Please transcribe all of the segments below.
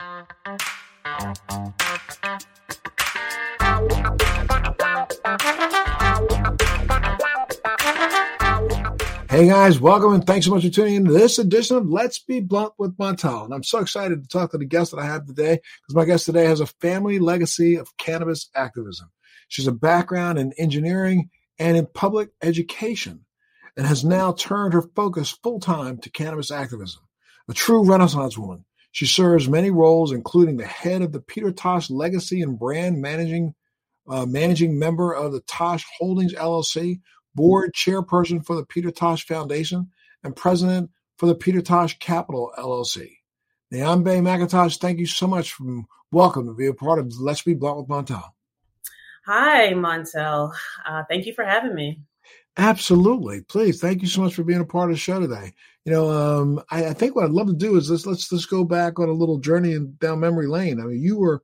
Hey guys, welcome and thanks so much for tuning in to this edition of Let's Be Blunt with Montel. And I'm so excited to talk to the guest that I have today because my guest today has a family legacy of cannabis activism. She's a background in engineering and in public education and has now turned her focus full time to cannabis activism. A true Renaissance woman, she serves many roles, including the head of the Peter Tosh Legacy and Brand Managing uh, Managing Member of the Tosh Holdings LLC, board chairperson for the Peter Tosh Foundation, and president for the Peter Tosh Capital LLC. Niambi McIntosh, thank you so much for welcome to be a part of Let's Be Blunt with Montel. Hi, Montel. Uh, thank you for having me. Absolutely. Please. Thank you so much for being a part of the show today. You know, um, I, I, think what I'd love to do is let's let's let's go back on a little journey down memory lane. I mean, you were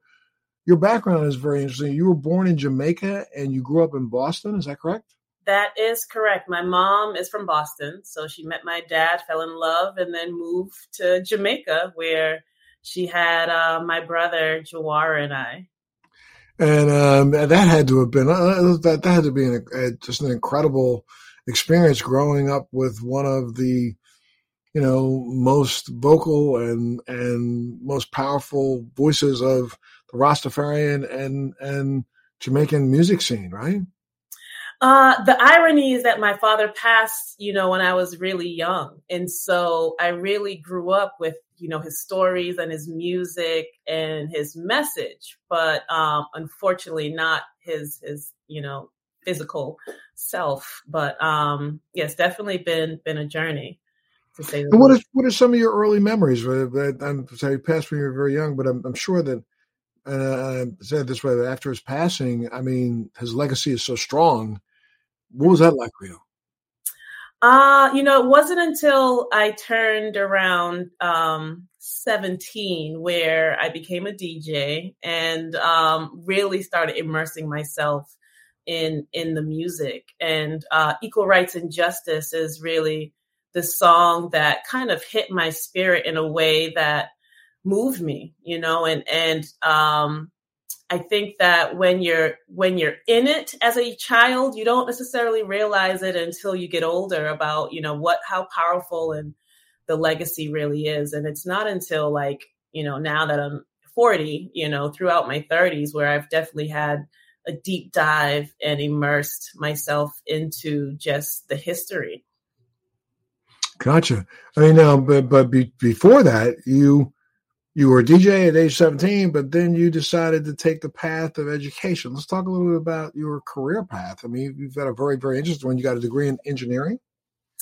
your background is very interesting. You were born in Jamaica and you grew up in Boston. Is that correct? That is correct. My mom is from Boston, so she met my dad, fell in love, and then moved to Jamaica, where she had uh, my brother Jawara and I. And um, that had to have been uh, that, that had to be an, uh, just an incredible experience growing up with one of the you know most vocal and and most powerful voices of the Rastafarian and and Jamaican music scene, right? Uh, the irony is that my father passed, you know, when I was really young. And so I really grew up with, you know, his stories and his music and his message, but um, unfortunately not his, his, you know, physical self. But um, yes, definitely been, been a journey. To say what is what are some of your early memories? I'm sorry, passed when you were very young, but I'm, I'm sure that uh, I said this way after his passing, I mean, his legacy is so strong what was that like for you? Uh, you know, it wasn't until I turned around um, 17 where I became a DJ and um, really started immersing myself in in the music. And uh, Equal Rights and Justice is really the song that kind of hit my spirit in a way that moved me, you know, and and um, I think that when you're when you're in it as a child, you don't necessarily realize it until you get older about, you know, what how powerful and the legacy really is. And it's not until like, you know, now that I'm 40, you know, throughout my 30s where I've definitely had a deep dive and immersed myself into just the history. Gotcha. I mean, now, but but be, before that, you you were a DJ at age 17, but then you decided to take the path of education. Let's talk a little bit about your career path. I mean, you've got a very, very interesting one. You got a degree in engineering.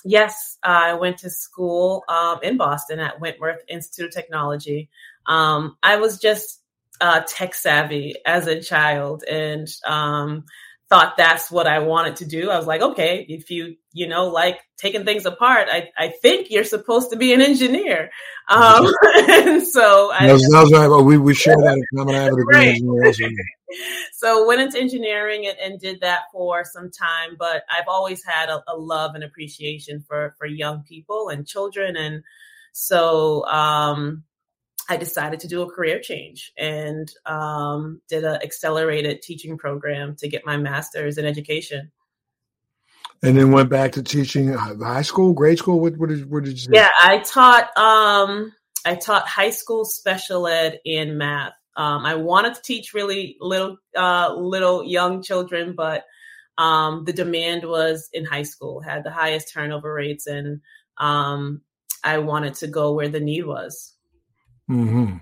Yes, I went to school um, in Boston at Wentworth Institute of Technology. Um, I was just uh, tech savvy as a child, and um, thought that's what I wanted to do. I was like, okay, if you, you know, like taking things apart, I, I think you're supposed to be an engineer. Um, and so I, that's, that's right. Well, we, we share that in common. I have a degree engineering. so went into engineering and, and, did that for some time, but I've always had a, a love and appreciation for, for young people and children. And so, um, I decided to do a career change and um, did an accelerated teaching program to get my master's in education. And then went back to teaching high school, grade school. What, what did what did you? Do? Yeah, I taught um, I taught high school special ed in math. Um, I wanted to teach really little uh, little young children, but um, the demand was in high school, had the highest turnover rates, and um, I wanted to go where the need was. Hmm.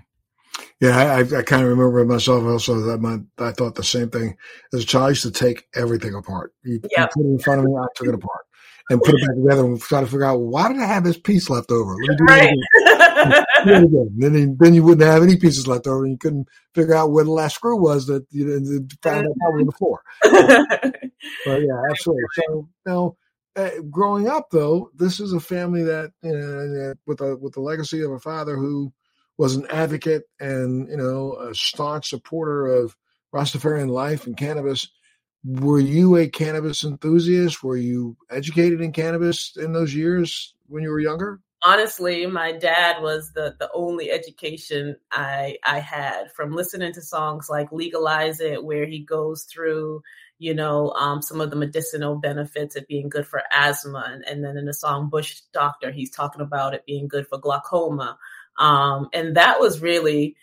Yeah, I, I kind of remember myself also that my I thought the same thing as a child. I used to take everything apart. You, yep. you put it in front of me, I took it apart and put it back together and try to figure out why did I have this piece left over? Let me do right. it again. then, then you wouldn't have any pieces left over, and you couldn't figure out where the last screw was that you found out probably the floor. but yeah, absolutely. So now, uh, growing up though, this is a family that you know, with a with the legacy of a father who was an advocate and you know a staunch supporter of Rastafarian life and cannabis. Were you a cannabis enthusiast? Were you educated in cannabis in those years when you were younger? honestly, my dad was the the only education I I had from listening to songs like "Legalize It," where he goes through, you know, um, some of the medicinal benefits of being good for asthma, and, and, then in the song "Bush Doctor," he's talking about it being good for glaucoma, um, and that was really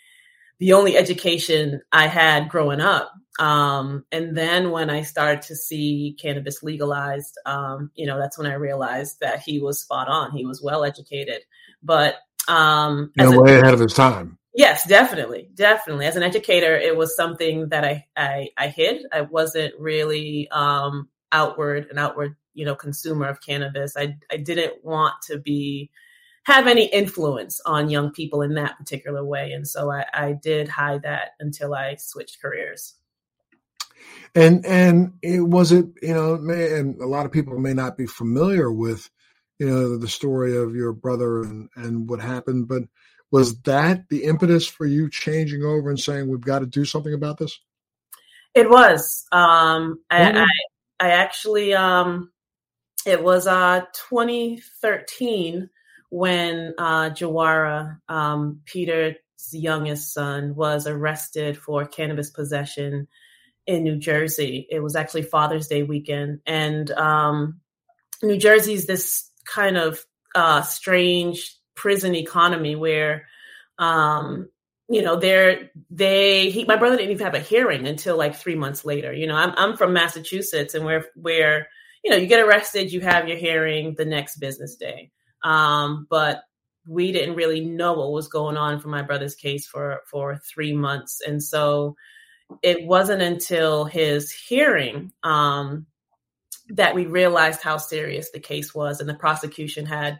the only education I had growing up. Um, and then when I started to see cannabis legalized, um, you know, that's when I realized that he was spot on. He was well educated, but um, you know, way ahead of his time. Yes, definitely, definitely. As an educator, it was something that I I, I hid. I wasn't really um, outward an outward you know consumer of cannabis. I I didn't want to be have any influence on young people in that particular way, and so I, I did hide that until I switched careers. And and it was it you know and a lot of people may not be familiar with you know the story of your brother and and what happened, but was that the impetus for you changing over and saying we've got to do something about this? It was. Um, I. I, I actually um, it was uh 2013 when uh, Jawara, um, Peter's youngest son, was arrested for cannabis possession in New Jersey. It was actually Father's Day weekend, and um, New Jersey's this kind of uh, strange prison economy where, um, you know, they're they he, my brother didn't even have a hearing until like three months later. You know, I'm I'm from Massachusetts, and where where you know you get arrested, you have your hearing the next business day. Um, but we didn't really know what was going on for my brother's case for for three months, and so it wasn't until his hearing um, that we realized how serious the case was, and the prosecution had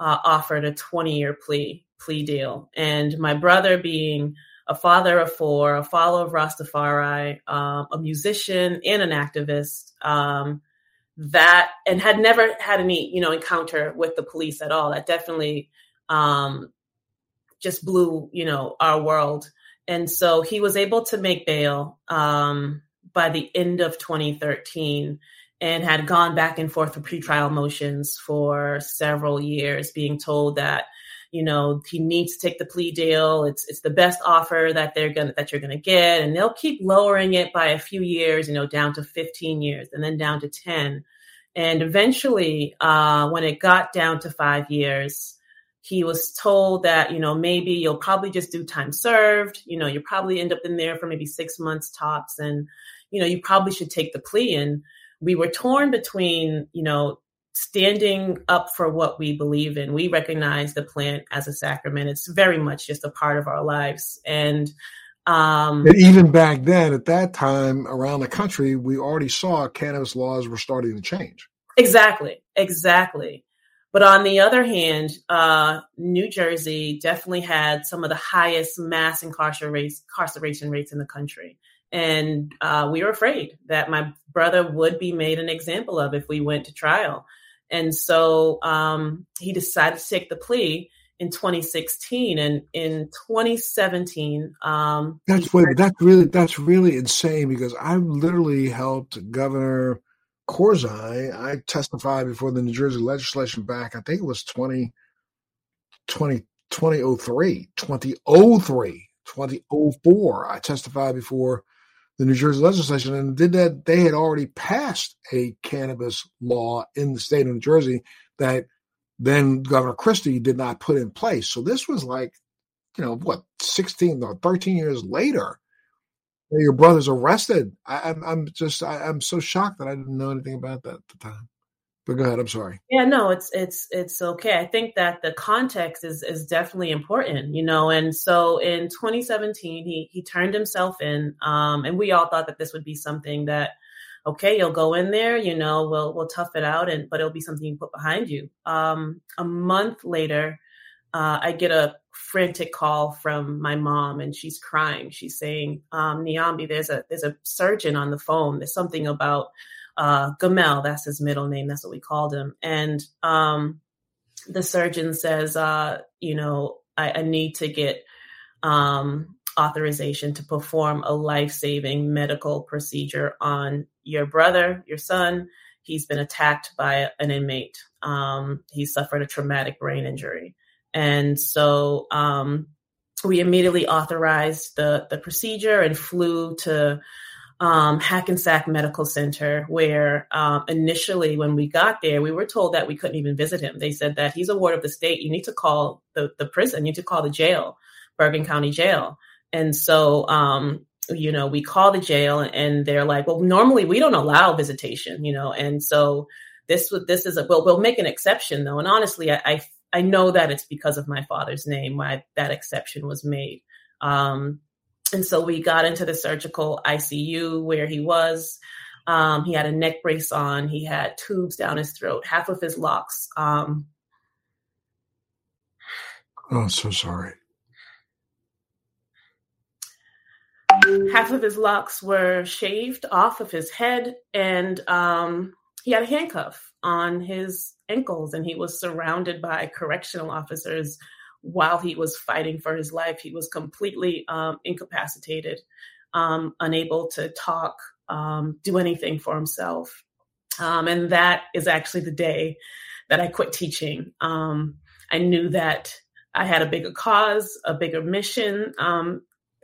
uh, offered a 20 year plea plea deal. And my brother, being a father of four, a follower of Rastafari, um, a musician, and an activist, um, that and had never had any you know encounter with the police at all. That definitely um, just blew you know our world and so he was able to make bail um, by the end of 2013 and had gone back and forth with pretrial motions for several years, being told that you know he needs to take the plea deal. It's it's the best offer that they're gonna that you're gonna get, and they'll keep lowering it by a few years, you know, down to 15 years and then down to 10. And eventually, uh, when it got down to five years, he was told that you know maybe you'll probably just do time served you know you probably end up in there for maybe six months tops and you know you probably should take the plea and we were torn between you know standing up for what we believe in. We recognize the plant as a sacrament. It's very much just a part of our lives. And um and even back then at that time around the country we already saw cannabis laws were starting to change. Exactly. Exactly. But on the other hand, uh, New Jersey definitely had some of the highest mass incarceration rates in the country. And uh, we were afraid that my brother would be made an example of if we went to trial. And so um, he decided to take the plea in 2016 and in 2017 um, that's wait, that's really that's really insane because i literally helped governor Corzine, I testified before the New Jersey legislation back, I think it was 20, 20, 2003, 2003, 2004. I testified before the New Jersey legislation and did that. They had already passed a cannabis law in the state of New Jersey that then Governor Christie did not put in place. So this was like, you know, what, 16 or 13 years later your brother's arrested. I, am I'm, I'm just I, am so shocked that I didn't know anything about that at the time. But go ahead. I'm sorry. Yeah, no, it's it's it's okay. I think that the context is is definitely important, you know. And so in 2017, he he turned himself in, um, and we all thought that this would be something that, okay, you'll go in there, you know, we'll we'll tough it out, and but it'll be something you put behind you. Um, a month later, uh, I get a frantic call from my mom, and she's crying. She's saying, um, "Niambi, there's a there's a surgeon on the phone. There's something about uh, Gamel. That's his middle name. That's what we called him." And um, the surgeon says, uh, "You know, I, I need to get." Um, authorization to perform a life saving medical procedure on your brother, your son. He's been attacked by an inmate. um, he suffered a traumatic brain injury. And so um, we immediately authorized the, the procedure and flew to um, Hackensack Medical Center, where um, initially when we got there, we were told that we couldn't even visit him. They said that he's a ward of the state. You need to call the, the prison, you need to call the jail, Bergen County Jail. And so, um, you know, we call the jail and they're like, well, normally we don't allow visitation, you know, and so this this is a well, we'll make an exception though. And honestly, I, I, I know that it's because of my father's name why that exception was made. Um, and so we got into the surgical ICU where he was. Um, he had a neck brace on. He had tubes down his throat. Half of his locks. Um, oh, so sorry. half of his locks were shaved off of his head, and um, he had a handcuff on his ankles, and he was surrounded by correctional officers while he was fighting for his life. He was completely um, incapacitated, um, unable to talk, um, do anything for himself. Um, and that is actually the day that I quit teaching. Um, I knew that I had a bigger cause, a bigger mission, um,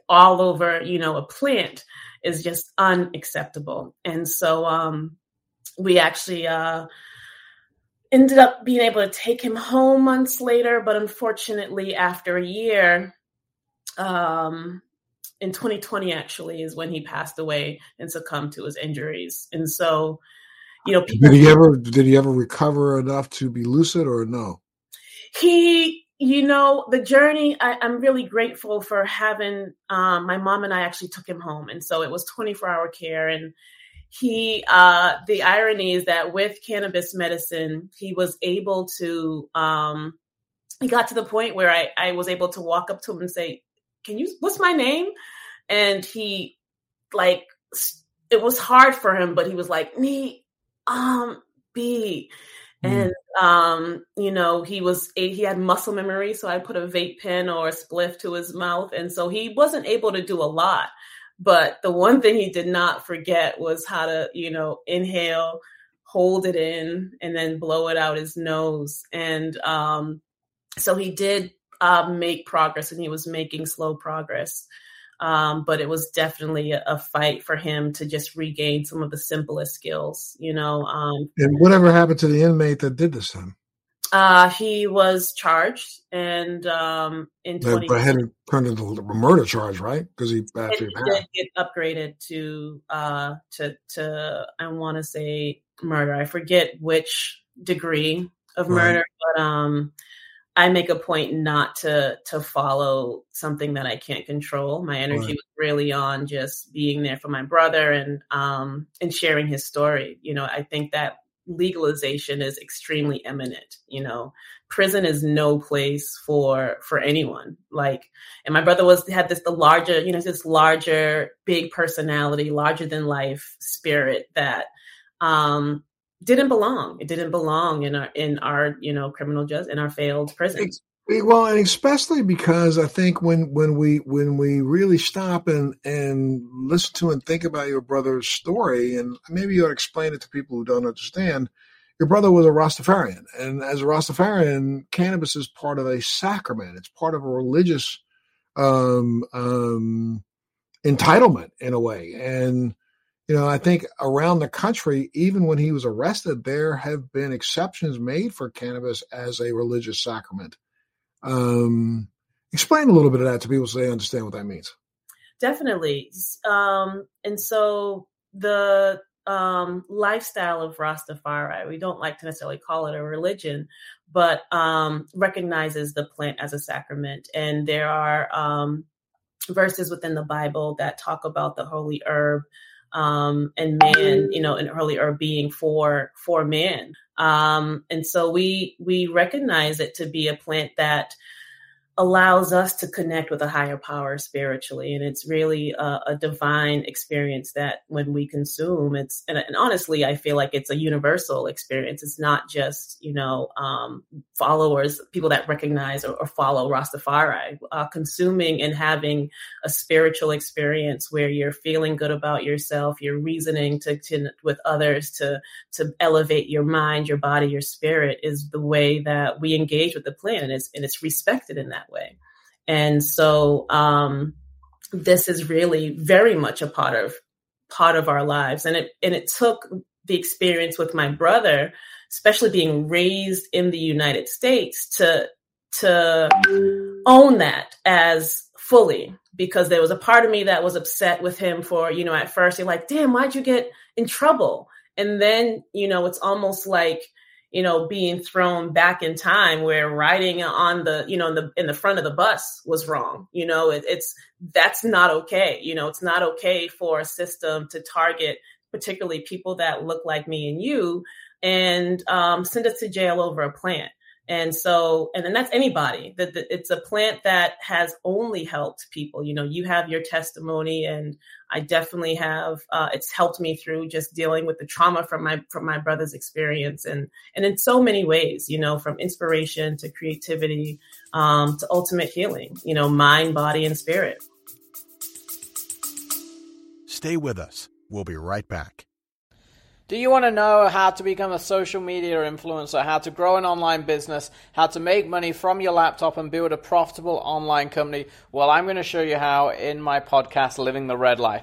all over, you know, a plant is just unacceptable. And so we actually uh, ended up being able to take him home months later, but unfortunately, after a year, um, in 2020 actually is when he passed away and succumbed to his injuries. And so, you know, people, did he ever did he ever recover enough to be lucid or no? He you know the journey I, am really grateful for having um, my mom and i actually took him home and so it was 24 hour care and he uh, the irony is that with cannabis medicine he was able to um, he got to the point where I, I was able to walk up to him and say can you what's my name and he like it was hard for him but he was like me um b Mm. And um, you know, he was he had muscle memory, so I put a vape pen or a spliff to his mouth, and so he wasn't able to do a lot. But the one thing he did not forget was how to, you know, inhale, hold it in, and then blow it out his nose. And um, so he did uh, make progress, and he was making slow progress. Um, but it was definitely a, a, fight for him to just regain some of the simplest skills, you know. Um, and whatever happened to the inmate that did this him? Uh, he was charged, and um, in twenty, but had turned into a murder charge, right? Because he actually did get upgraded to uh to to I want to say murder. I forget which degree of murder, right. but um, I make a point not to to follow something that I can't control. My energy right. was really on just being there for my brother and um and sharing his story. You know, I think that legalization is extremely imminent, you know. Prison is no place for for anyone. Like and my brother was had this the larger, you know, this larger big personality, larger than life spirit that um didn't belong. It didn't belong in our in our you know criminal justice in our failed prisons. Well, and especially because I think when when we when we really stop and and listen to and think about your brother's story, and maybe you ought to explain it to people who don't understand. Your brother was a Rastafarian, and as a Rastafarian, cannabis is part of a sacrament. It's part of a religious um, um, entitlement in a way, and you know, I think around the country, even when he was arrested, there have been exceptions made for cannabis as a religious sacrament. Um, explain a little bit of that to people so they understand what that means. Definitely. Um, and so the um, lifestyle of Rastafari, we don't like to necessarily call it a religion, but um, recognizes the plant as a sacrament. And there are um, verses within the Bible that talk about the holy herb um, and man, you know, an earlier being for for man. Um, and so we we recognize it to be a plant that allows us to connect with a higher power spiritually. And it's really a, a divine experience that when we consume it's and, and, honestly i feel like it's a universal experience. It's not just you know um, followers people that recognize or, or follow rastafari. Uh, consuming and having a spiritual experience where you're feeling good about yourself you're reasoning to, to with others to to elevate your mind your body your spirit is the way that we engage with the planet. And it's, and it's respected in that way. And so um, this is really very much a part of part of our lives. And it and it took the experience with my brother, especially being raised in the United States, to to own that as fully because there was a part of me that was upset with him for, you know, at first you're like, damn, why'd you get in trouble? And then, you know, it's almost like you know, being thrown back in time where riding on the, you know, in the in the front of the bus was wrong. You know, it, it's that's not okay. You know, it's not okay for a system to target particularly people that look like me and you and um, send us to jail over a plant. And so, and then that's anybody. That it's a plant that has only helped people. You know, you have your testimony, and I definitely have. Uh, it's helped me through just dealing with the trauma from my from my brother's experience, and and in so many ways. You know, from inspiration to creativity um, to ultimate healing. You know, mind, body, and spirit. Stay with us. We'll be right back. Do you want to know how to become a social media influencer, how to grow an online business, how to make money from your laptop and build a profitable online company? Well, I'm going to show you how in my podcast, Living the Red Life.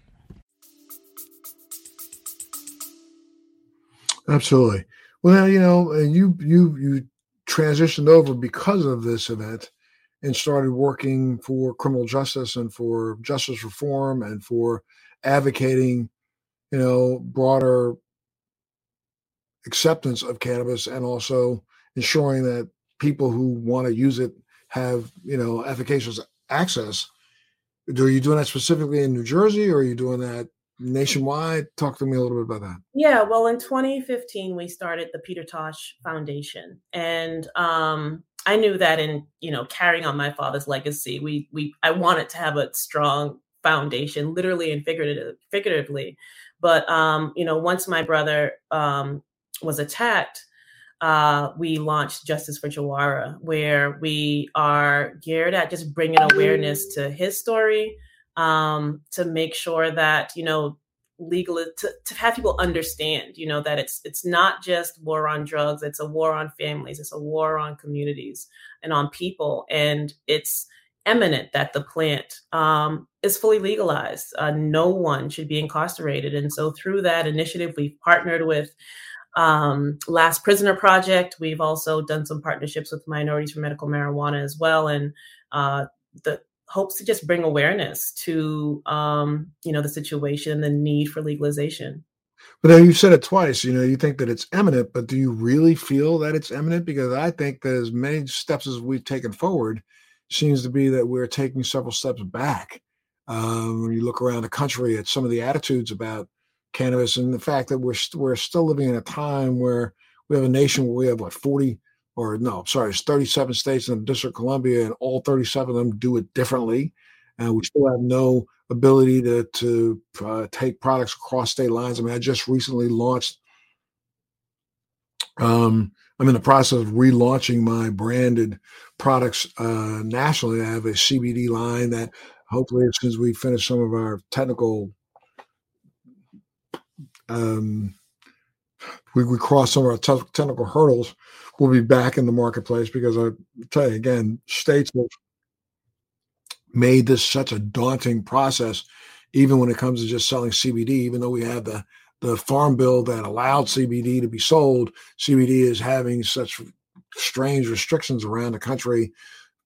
Absolutely. Well, you know, you you you transitioned over because of this event and started working for criminal justice and for justice reform and for advocating, you know, broader acceptance of cannabis and also ensuring that people who want to use it have you know efficacious access are you doing that specifically in new jersey or are you doing that nationwide? Talk to me a little bit about that. Yeah well in 2015 we started the peter tosh foundation. And um i knew that in you know carrying on my father's legacy we we i wanted to have a strong foundation literally and figuratively figuratively. But um you know once my brother um was attacked, uh, we launched Justice for Jawara, where we are geared at just bringing awareness to his story, um, to make sure that you know legal to, to have people understand, you know, that it's it's not just war on drugs; it's a war on families, it's a war on communities and on people, and it's eminent that the plant um, is fully legalized. Uh, no one should be incarcerated, and so through that initiative, we've partnered with um, Last Prisoner Project. We've also done some partnerships with Minorities for Medical Marijuana as well, and uh, the hopes to just bring awareness to um, you know the situation and the need for legalization. But now you said it twice. You know, you think that it's imminent, but do you really feel that it's imminent? Because I think that as many steps as we've taken forward, seems to be that we're taking several steps back. Um, when you look around the country at some of the attitudes about cannabis and the fact that we're we st- we're still living in a time where we have a nation where we have what 40 or no sorry it's 37 states in the district of columbia and all 37 of them do it differently. And we still have no ability to to uh, take products across state lines. I mean i just recently launched um i'm in the process of relaunching my branded products uh nationally. I have a cbd line that hopefully as soon as we finish some of our technical um, we, we cross some of our t- technical hurdles, we'll be back in the marketplace because I tell you again, states have made this such a daunting process, even when it comes to just selling CBD, even though we have the the farm bill that allowed CBD to be sold, CBD is having such strange restrictions around the country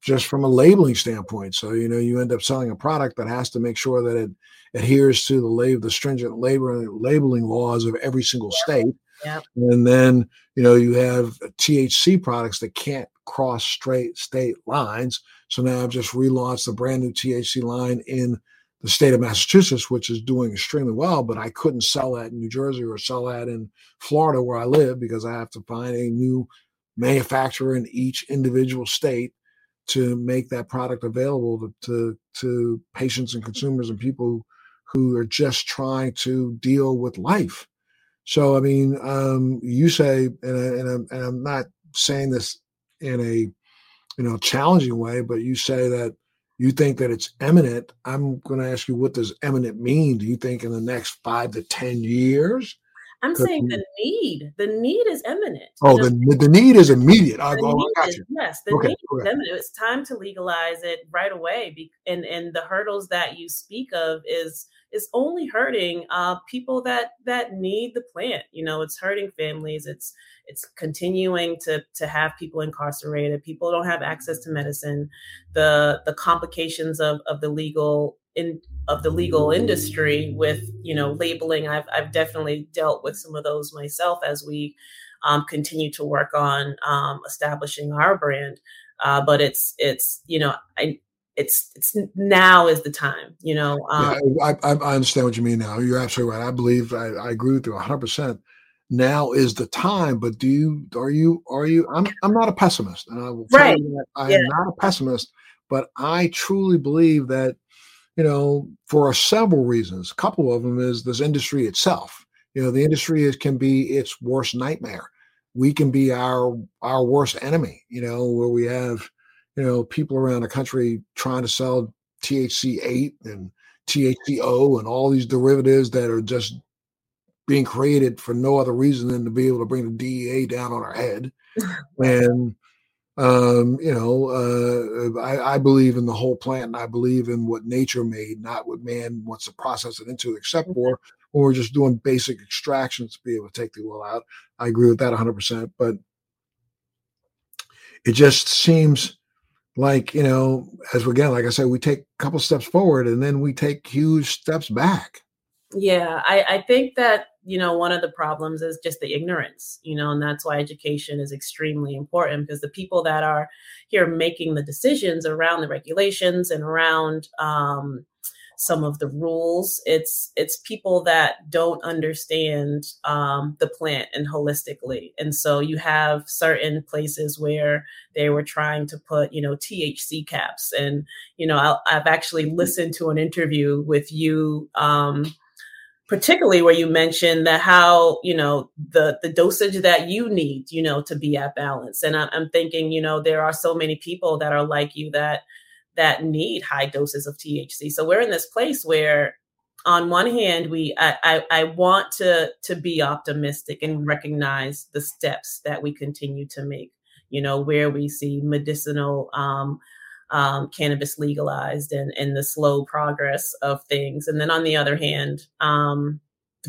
just from a labeling standpoint. So, you know, you end up selling a product that has to make sure that it adheres to the lab, the stringent labor labeling laws of every single state. Yep. And then, you know, you have THC products that can't cross straight state lines. So now I've just relaunched a brand new THC line in the state of Massachusetts, which is doing extremely well, but I couldn't sell that in New Jersey or sell that in Florida where I live because I have to find a new manufacturer in each individual state to make that product available to, to, to patients and consumers and people who are just trying to deal with life. So, I mean, um, you say, and, I, and, I'm, and I'm not saying this in a, you know, challenging way, but you say that you think that it's imminent. I'm going to ask you, what does imminent mean? Do you think in the next five to 10 years? I'm saying the need. The need is imminent. Oh, the, the need is immediate. I, oh, I got is, you. Yes, the Okay, need okay. is imminent. It's time to legalize it right away. And and the hurdles that you speak of is is only hurting uh, people that that need the plant. You know, it's hurting families. It's it's continuing to to have people incarcerated. People don't have access to medicine. The the complications of of the legal in of the legal industry with you know labeling. I've I've definitely dealt with some of those myself as we um, continue to work on um, establishing our brand. Uh, but it's it's you know I it's it's now is the time you know um, Yeah, I, I, I understand what you mean now. You're absolutely right. I believe I, I agree with you 100. percent Now is the time, but do you are you are you? I'm I'm not a pessimist, and I will tell Right. you that I Yeah. am not a pessimist, but I truly believe that you know for several reasons. A couple of them is this industry itself. You know, the industry is can be its worst nightmare. We can be our our worst enemy. You know, where we have you know people around the country trying to sell THC eight and THCO and all these derivatives that are just being created for no other reason than to be able to bring the DEA down on our head. and um, you know, uh, I, I believe in the whole plant, and I believe in what nature made, not what man wants to process it into. Except for when we're just doing basic extractions to be able to take the oil out. I agree with that 100. percent But it just seems like you know, as we again, like I said, we take a couple steps forward and then we take huge steps back. Yeah, I, I think that, you know, one of the problems is just the ignorance, you know, and that's why education is extremely important because the people that are here making the decisions around the regulations and around um, some of the rules, it's it's people that don't understand um, the plant and holistically. And so you have certain places where they were trying to put, you know, THC caps. And, you know, I, I've actually listened to an interview with you. Um, particularly where you mentioned that how you know the the dosage that you need you know to be at balance and I, i'm thinking you know there are so many people that are like you that that need high doses of thc so we're in this place where on one hand we i i, I want to to be optimistic and recognize the steps that we continue to make you know where we see medicinal um um, cannabis legalized and, and the slow progress of things. And then on the other hand, um,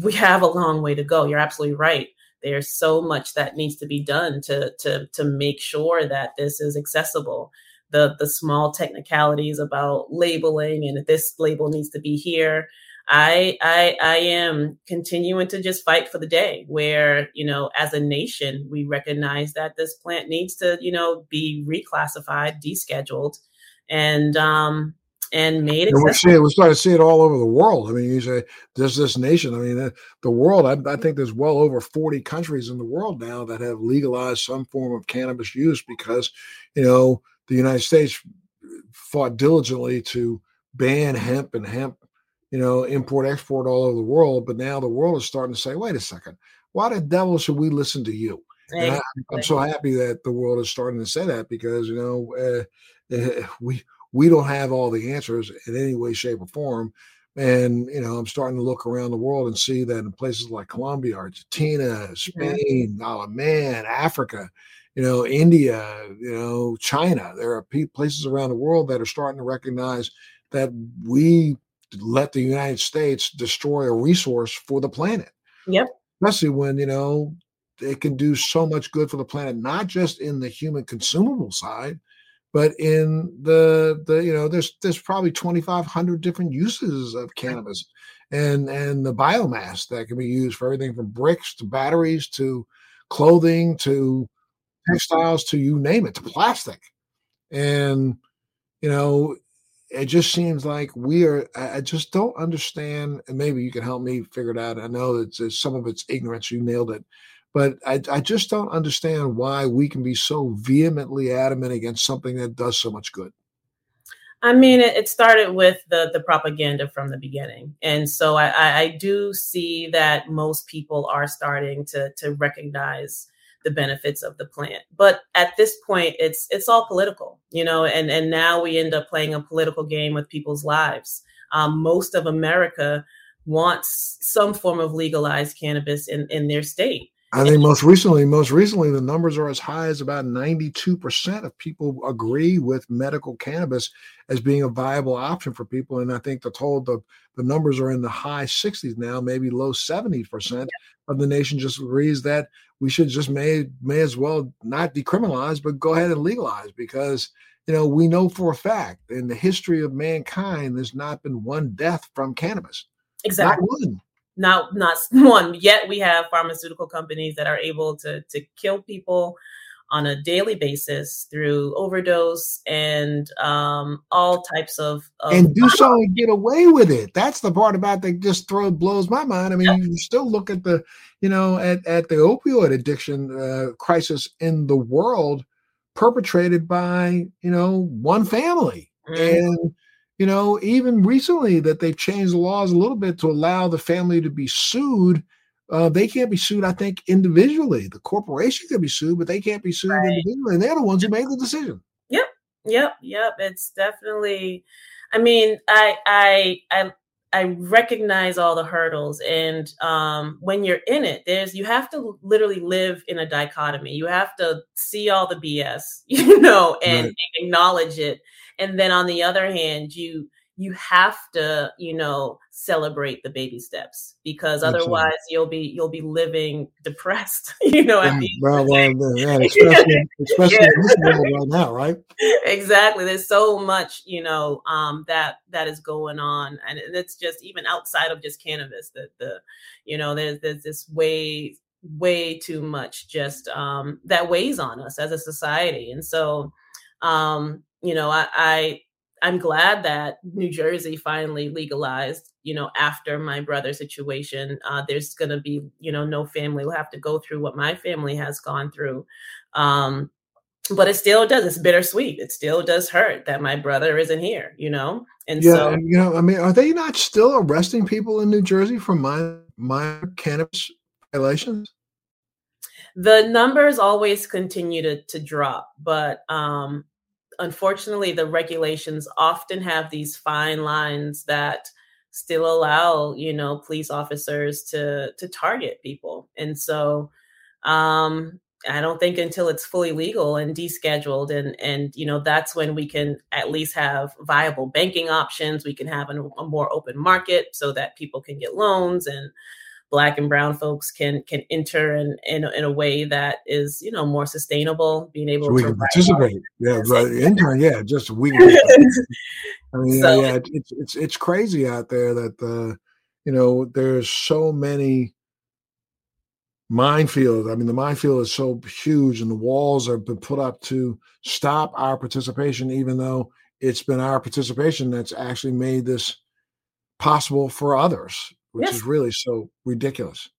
we have a long way to go. You're absolutely right. There's so much that needs to be done to to to make sure that this is accessible. The the small technicalities about labeling and if this label needs to be here. I I I am continuing to just fight for the day where, you know, as a nation, we recognize that this plant needs to, you know, be reclassified, descheduled, and um and made And we're seeing, we're starting to see it all over the world. I mean, you say there's this nation. I mean, the, the world. I, I think there's well over 40 countries in the world now that have legalized some form of cannabis use because, you know, the United States fought diligently to ban hemp and hemp, you know, import export all over the world. But now the world is starting to say, wait a second, why the devil should we listen to you? And I, I'm so happy that the world is starting to say that because you know uh, we we don't have all the answers in any way, shape, or form. And you know, I'm starting to look around the world and see that in places like Colombia, Argentina, Spain, oh man, Africa, you know, India, you know, China, there are places around the world that are starting to recognize that we let the United States destroy a resource for the planet. Yep. Especially when you know it can do so much good for the planet, not just in the human consumable side, but in the the you know there's there's probably 2500 different uses of cannabis and and the biomass that can be used for everything from bricks to batteries to clothing to textiles to you name it to plastic. And you know it just seems like we are i just don't understand and maybe you can help me figure it out. I know that some of it's ignorance you nailed it. But I, I just don't understand why we can be so vehemently adamant against something that does so much good. I mean, it, started with the the propaganda from the beginning, and so I, I do see that most people are starting to to recognize the benefits of the plant. But at this point, it's it's all political, you know, and and now we end up playing a political game with people's lives. Um, most of America wants some form of legalized cannabis in in their state. I think most recently, most recently, the numbers are as high as about 92% of people agree with medical cannabis as being a viable option for people. And I think the total the, the numbers are in the high 60s now, maybe low 70% of the nation just agrees that we should just may may as well not decriminalize, but go ahead and legalize because you know we know for a fact in the history of mankind there's not been one death from cannabis. Exactly. Not one not not one yet we have pharmaceutical companies that are able to to kill people on a daily basis through overdose and um, all types of, of and do so and get away with it. That's the part about that just throw blows my mind. I mean, yeah. you still look at the you know at at the opioid addiction uh, crisis in the world perpetrated by you know one family mm-hmm. and you know, even recently that they've changed the laws a little bit to allow the family to be sued. Uh, they can't be sued, I think, individually. The corporation can be sued, but they can't be sued right. individually. And they're the ones who made the decision. Yep, yep, yep. It's definitely. I mean, I, I, I, I recognize all the hurdles, and um, when you're in it, there's you have to literally live in a dichotomy. You have to see all the BS, you know, and right. acknowledge it and then on the other hand you you have to you know celebrate the baby steps because otherwise you'll be you'll be living depressed you know yeah, well, well, yeah, especially, especially yeah. in this world right now right exactly there's so much you know um that that is going on and it's just even outside of just cannabis that the you know there's there's this way way too much just um that weighs on us as a society and so um you know, I, I I'm glad that New Jersey finally legalized, you know, after my brother's situation. Uh, there's going to be, you know, no family will have to go through what my family has gone through. Um, but it still does. It's bittersweet. It still does hurt that my brother isn't here, you know? And yeah, so, you know, I mean, are they not still arresting people in New Jersey for my, my cannabis violations? The numbers always continue to, to drop, but um, unfortunately, the regulations often have these fine lines that still allow you know police officers to to target people. And so um i don't think until it's fully legal and descheduled and and you know that's when we can at least have viable banking options. We can have a, a more open market so that people can get loans and black and brown folks can can enter in in, in a way that is you know more sustainable being able so we to can participate. yeah right. Intern yeah just we can i mean so, yeah, yeah it's it's it's crazy out there that the uh, you know there's so many minefield. I mean, the minefield is so huge, and the walls have been put up to stop our participation, even though it's been our participation that's actually made this possible for others which yes. is really so ridiculous.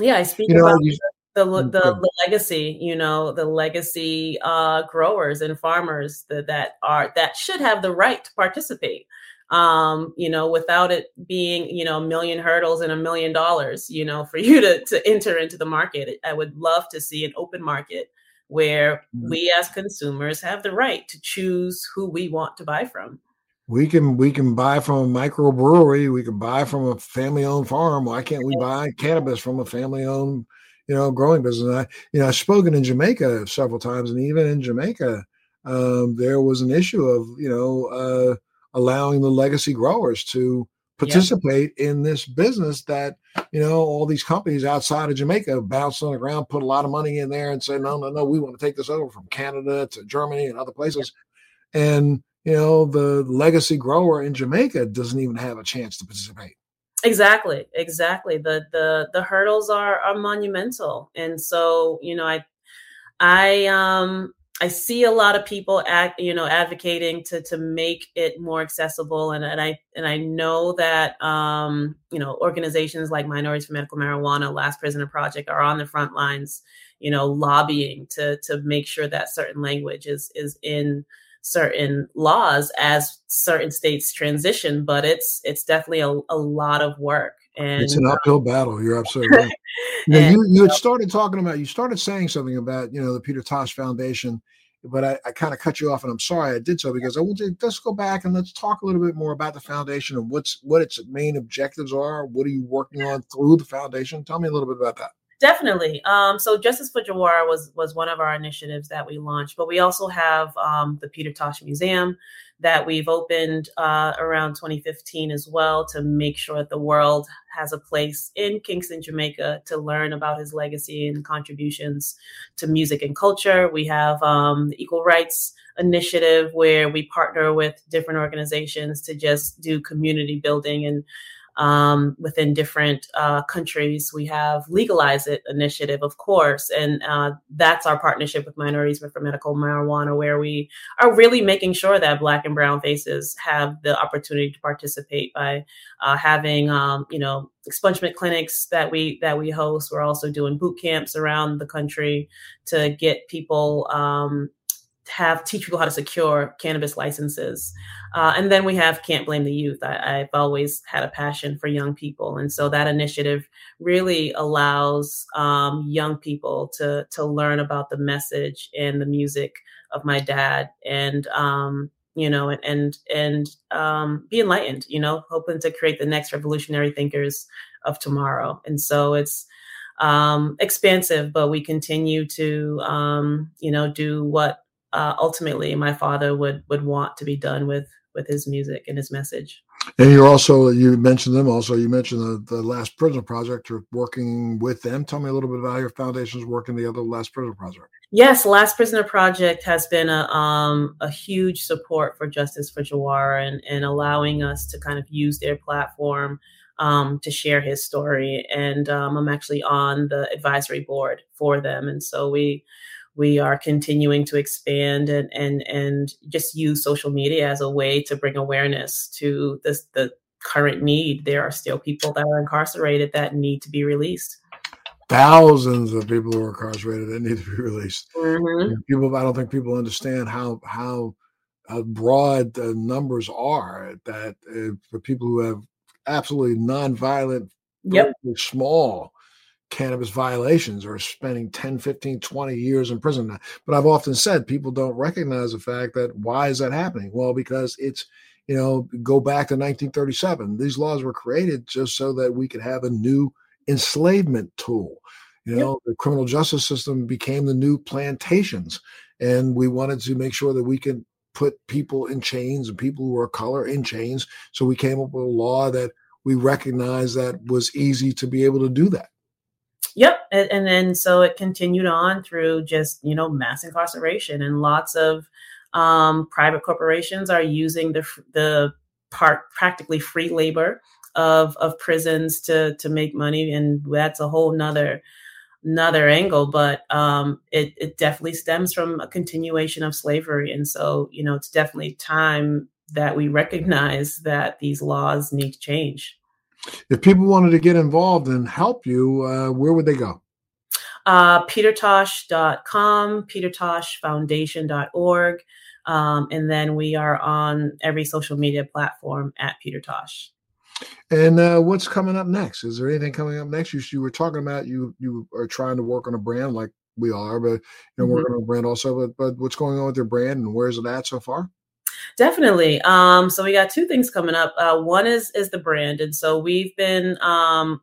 Yeah, I speak you know, about you, the, the, the, legacy, you know, the legacy uh, growers and farmers that, that are that should have the right to participate. Um, you know, without it being, you know, a million hurdles and a million dollars, you know, for you to to enter into the market. I would love to see an open market where mm-hmm. we as consumers have the right to choose who we want to buy from we can we can buy from a microbrewery we can buy from a family owned farm. Why can't we buy cannabis from a family owned you know growing business? I you know i've spoken in jamaica several times and even in jamaica um, there was an issue of you know uh, allowing the legacy growers to participate yeah. in this business that you know all these companies outside of jamaica bounced on the ground put a lot of money in there and said no no no we want to take this over from canada to germany and other places. And you know the legacy grower in Jamaica doesn't even have a chance to participate. Exactly, exactly. The the the hurdles are are monumental, and so you know I I um I see a lot of people act, you know, advocating to to make it more accessible, and, and I and I know that um, you know organizations like Minorities for Medical Marijuana, Last Prisoner Project are on the front lines, you know, lobbying to to make sure that certain language is is in certain laws as certain states transition. But it's it's definitely a, a lot of work. And it's an uphill battle. You're absolutely right. Now, you you had started talking about you started saying something about you know the Peter Tosh Foundation, but I, I kind of cut you off, and I'm sorry I did so because I want to let's go back and let's talk a little bit more about the foundation and what's what its main objectives are. What are you working on through the foundation? Tell me a little bit about that. Definitely. Um, so Justice for Jawara was was one of our initiatives that we launched, but we also have um, the Peter Tosh Museum that we've opened uh, around 2015 as well to make sure that the world has a place in Kingston, Jamaica to learn about his legacy and contributions to music and culture. We have um, the Equal Rights Initiative where we partner with different organizations to just do community building and um, within different uh, countries. We have Legalize It initiative, of course, and uh, that's our partnership with Minorities for Medical Marijuana, where we are really making sure that Black and Brown faces have the opportunity to participate by uh, having, um, you know, expungement clinics that we that we host. We're also doing boot camps around the country to get people. Um, have teach people how to secure cannabis licenses. Uh, and then we have Can't Blame the Youth. I, have always had a passion for young people. And so that initiative really allows um, young people to, to learn about the message and the music of my dad and, um, you know, and, and, and um, be enlightened, you know, hoping to create the next revolutionary thinkers of tomorrow. And so it's, um, expansive, but we continue to, um, you know, do what uh, ultimately my father would would want to be done with with his music and his message. And you're also you mentioned them also. You mentioned the, the Last Prisoner Project. You're working with them. Tell me a little bit about your foundation's working the other Last Prisoner Project. Yes, Last Prisoner Project has been a um, a huge support for Justice for Jawara and, and allowing us to kind of use their platform um, to share his story. And um, I'm actually on the advisory board for them, and so we we are continuing to expand and and and just use social media as a way to bring awareness to this the current need. There are still people that are incarcerated that need to be released. Thousands of people who are incarcerated that need to be released. Mm-hmm. People, I don't think people understand how how, how broad the numbers are. That uh, for people who have absolutely nonviolent, yep. small cannabis violations or spending 10 15 20 years in prison. But i've often said people don't recognize the fact that why is that happening? Well because it's you know go back to 1937 these laws were created just so that we could have a new enslavement tool. You know yep. the criminal justice system became the new plantations and we wanted to make sure that we could put people in chains and people who are color in chains. So we came up with a law that we recognized that was easy to be able to do that Yep. And, and then so it continued on through just, you know, mass incarceration and lots of um, private corporations are using the, the part practically free labor of, of prisons to, to make money. And that's a whole nother, another angle, but um, it, it definitely stems from a continuation of slavery. And so, you know, it's definitely time that we recognize that these laws need to change. If people wanted to get involved and help you, uh, where would they go? Uh, petertosh.com, petertoshfoundation.org. Um, and then we are on every social media platform at Peter Tosh. And uh, what's coming up next? Is there anything coming up next? You, you were talking about you you are trying to work on a brand like we are, but you know, mm-hmm. working on a brand also. But but what's going on with your brand and where's it at so far? Definitely. Um, so we got two things coming up. Uh, one is is the brand, and so we've been um,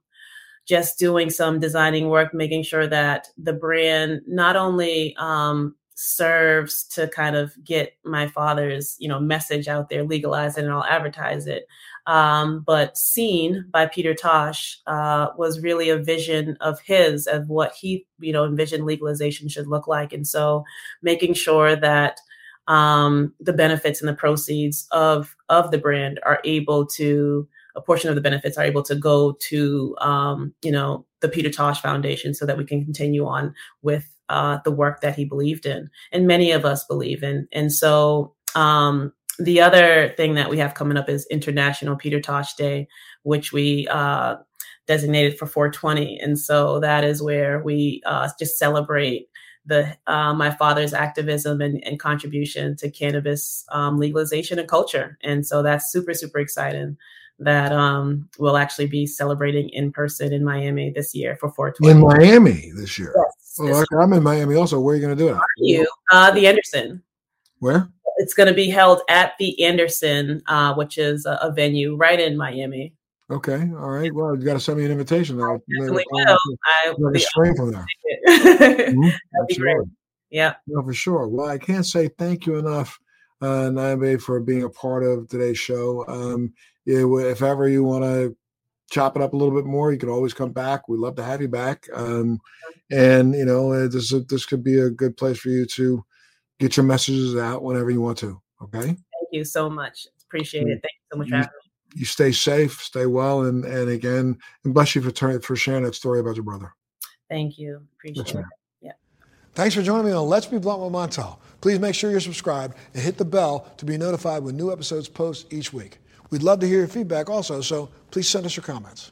just doing some designing work, making sure that the brand not only um, serves to kind of get my father's you know message out there, legalize it, and I'll advertise it. Um, but seen by Peter Tosh uh, was really a vision of his of what he you know envisioned legalization should look like, and so making sure that um, the benefits and the proceeds of of the brand are able to a portion of the benefits are able to go to um, you know the Peter Tosh Foundation so that we can continue on with uh, the work that he believed in and many of us believe in. And so um, the other thing that we have coming up is International Peter Tosh Day, which we uh, designated for 420, and so that is where we uh, just celebrate the uh, my father's activism and, and contribution to cannabis um, legalization and culture. And so that's super super exciting that um, we'll actually be celebrating in person in Miami this year for 420. In Miami this year. Yes, well, okay, I'm in Miami also. Where are you going to do it? Are you uh, the Anderson? Where? It's going to be held at the Anderson, uh, which is a, a venue right in Miami. Okay. All right. Well, you got to send me an invitation. I definitely will. I will be stream from there. mm-hmm. That'd be great. Yeah. No, for sure. Well, I can't say thank you enough, uh, for being a part of today's show. Um, if ever you want to chop it up a little bit more, you can always come back. We'd love to have you back. Um, and you know, uh, this this could be a good place for you to get your messages out whenever you want to. Okay. Thank you so much. Appreciate it. Thank you so much for having me you stay safe, stay well, and and again, and bless you for for sharing that story about your brother. Thank you. Appreciate yes, it. Yeah. Thanks for joining me on Let's Be Blunt with Montel. Please make sure you're subscribed and hit the bell to be notified when new episodes post each week. We'd love to hear your feedback also, so please send us your comments.